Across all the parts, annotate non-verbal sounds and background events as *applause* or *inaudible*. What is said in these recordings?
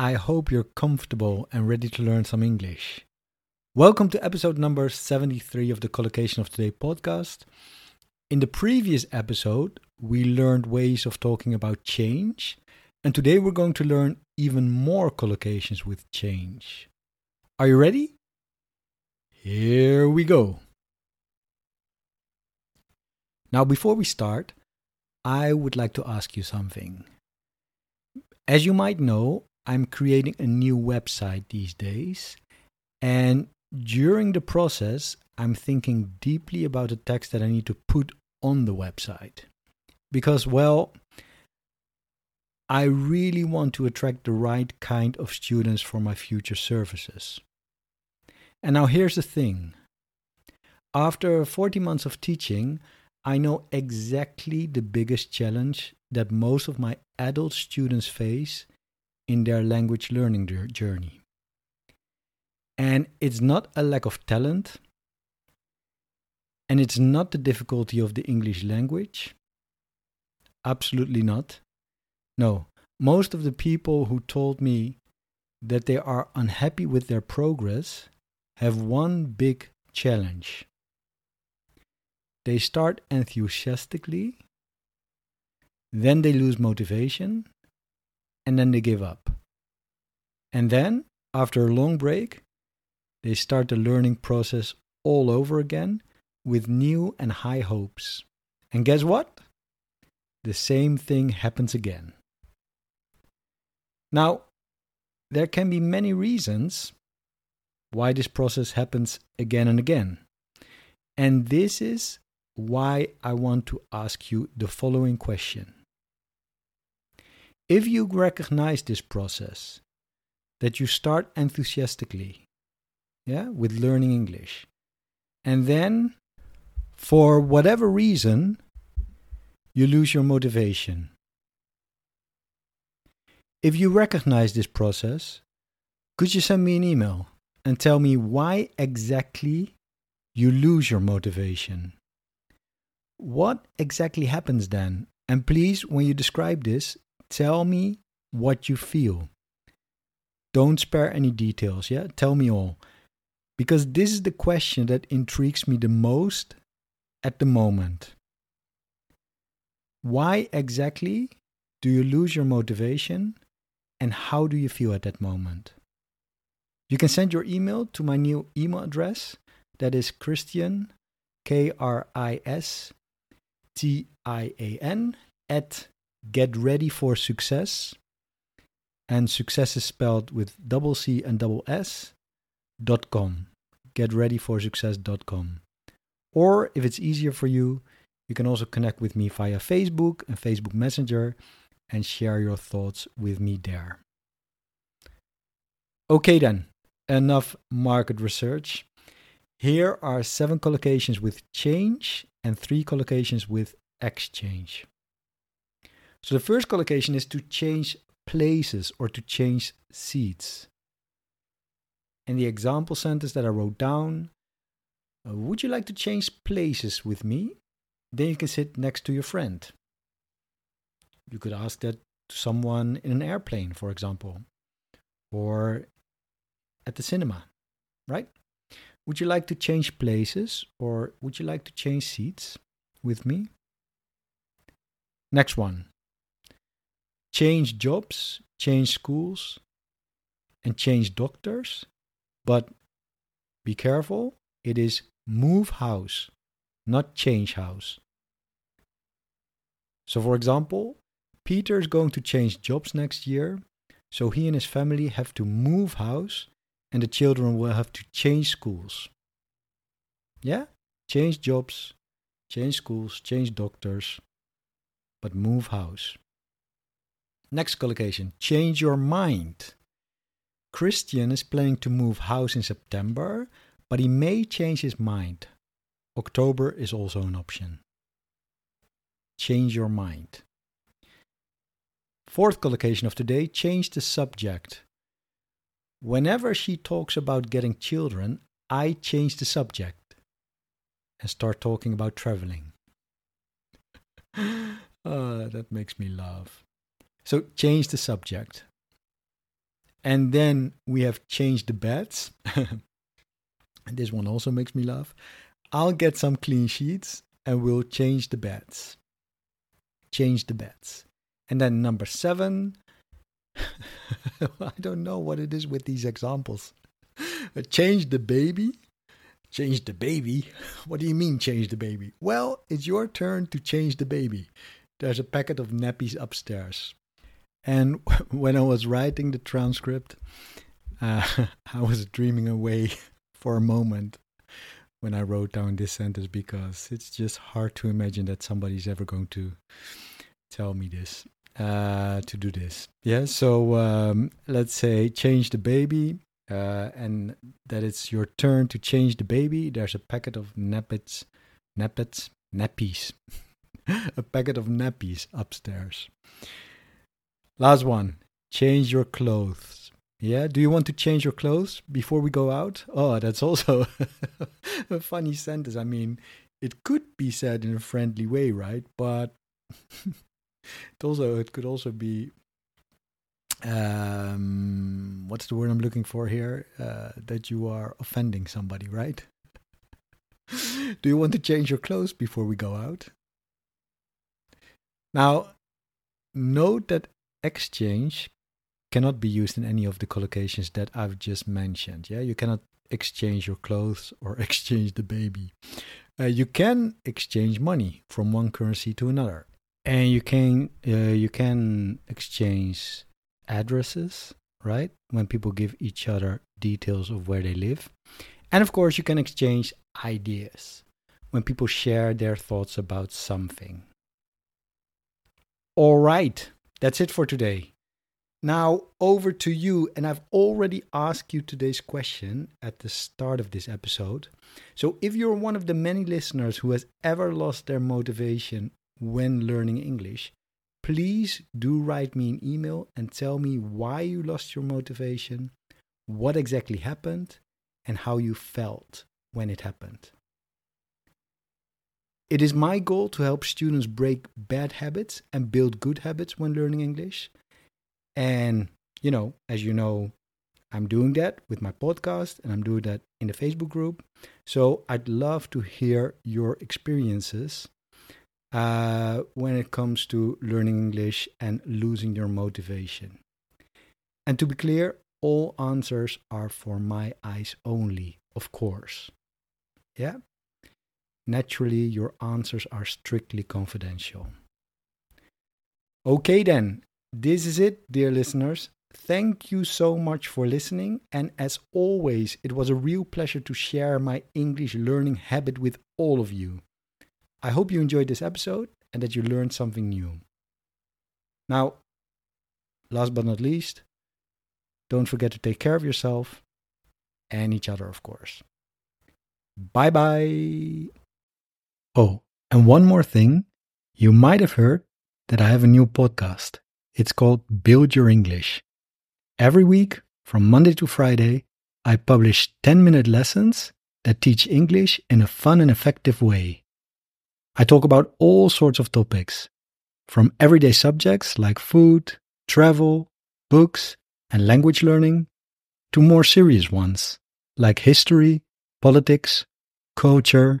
I hope you're comfortable and ready to learn some English. Welcome to episode number 73 of the Collocation of Today podcast. In the previous episode, we learned ways of talking about change, and today we're going to learn even more collocations with change. Are you ready? Here we go. Now, before we start, I would like to ask you something. As you might know, I'm creating a new website these days, and during the process, I'm thinking deeply about the text that I need to put on the website. Because, well, I really want to attract the right kind of students for my future services. And now here's the thing after 40 months of teaching, I know exactly the biggest challenge that most of my adult students face in their language learning journey. And it's not a lack of talent, and it's not the difficulty of the English language. Absolutely not. No, most of the people who told me that they are unhappy with their progress have one big challenge they start enthusiastically, then they lose motivation, and then they give up. And then, after a long break, they start the learning process all over again with new and high hopes. And guess what? The same thing happens again. Now, there can be many reasons why this process happens again and again. And this is why I want to ask you the following question. If you recognize this process, that you start enthusiastically, yeah, with learning English, and then for whatever reason, you lose your motivation. If you recognize this process, could you send me an email and tell me why exactly you lose your motivation? What exactly happens then? And please, when you describe this, tell me what you feel. Don't spare any details, yeah? Tell me all. Because this is the question that intrigues me the most at the moment. Why exactly do you lose your motivation and how do you feel at that moment? You can send your email to my new email address that is Kristian, K R I S T I A N, at Get Ready for Success. And success is spelled with double C and double S dot com. Get ready for success dot com. Or if it's easier for you, you can also connect with me via Facebook and Facebook Messenger and share your thoughts with me there. Okay, then, enough market research. Here are seven collocations with change and three collocations with exchange. So the first collocation is to change places or to change seats. And the example sentence that I wrote down uh, Would you like to change places with me? Then you can sit next to your friend. You could ask that to someone in an airplane, for example, or at the cinema, right? Would you like to change places or would you like to change seats with me? Next one. Change jobs, change schools, and change doctors. But be careful, it is move house, not change house. So, for example, Peter is going to change jobs next year, so he and his family have to move house and the children will have to change schools. Yeah? Change jobs, change schools, change doctors, but move house. Next collocation change your mind. Kristian is planning to move house in September, but he may change his mind. October is also an option. Change your mind. Fourth collocation of today change the subject. Whenever she talks about getting children, I change the subject and start talking about traveling. oh, *laughs* that makes me laugh. So change the subject. And then we have changed the beds. *laughs* this one also makes me laugh. I'll get some clean sheets and we'll change the beds. Change the beds. And then number seven, *laughs* I don't know what it is with these examples. change the baby. Change the baby? *laughs* What do you mean, change the baby? Well, it's your turn to change the baby. There's a packet of nappies upstairs. And *laughs* when I was writing the transcript, uh, *laughs* I was dreaming away *laughs* for a moment when I wrote down this sentence because it's just hard to imagine that somebody's ever going to tell me this, uh, to do this. Yeah, so um, let's say change the baby, uh, and that it's your turn to change the baby. There's a packet of nappets, nappets, nappies, a packet of nappies upstairs. Last one. Change your clothes. Yeah, do you want to change your clothes before we go out? Oh, that's also *laughs* a funny sentence. I mean, it could be said in a friendly way, right? But *laughs* it also it could also be um what's the word I'm looking for here? Uh, that you are offending somebody, right? *laughs* do you want to change your clothes before we go out? Now, note that exchange cannot be used in any of the collocations that I've just mentioned. Yeah, you cannot exchange your clothes or *laughs* exchange the baby. Uh, you can exchange money from one currency to another, and you can uh, you can exchange addresses, right? When people give each other details of where they live, and of course you can exchange ideas when people share their thoughts about something. All right, that's it for today. Now, over to you. And I've already asked you today's question at the start of this episode. So, if you're one of the many listeners who has ever lost their motivation when learning English, please do write me an email and tell me why you lost your motivation, what exactly happened, and how you felt when it happened. It is my goal to help students break bad habits and build good habits when learning English. And, you know, as you know, I'm doing that with my podcast and I'm doing that in the Facebook group. So I'd love to hear your experiences uh, when it comes to learning English and losing your motivation. And to be clear, all answers are for my eyes only, of course. Yeah? Naturally, your answers are strictly confidential. Okay, then, this is it, dear listeners. Thank you so much for listening. And as always, it was a real pleasure to share my English learning habit with all of you. I hope you enjoyed this episode and that you learned something new. Now, last but not least, don't forget to take care of yourself and each other, of course. Bye bye. Oh, and one more thing. You might have heard that I have a new podcast. It's called Build Your English. Every week, from Monday to Friday, I publish 10 minute lessons that teach English in a fun and effective way. I talk about all sorts of topics, from everyday subjects like food, travel, books, and language learning, to more serious ones like history, politics, culture,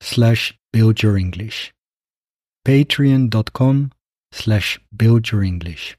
slash build your English. Patreon.com slash build your English.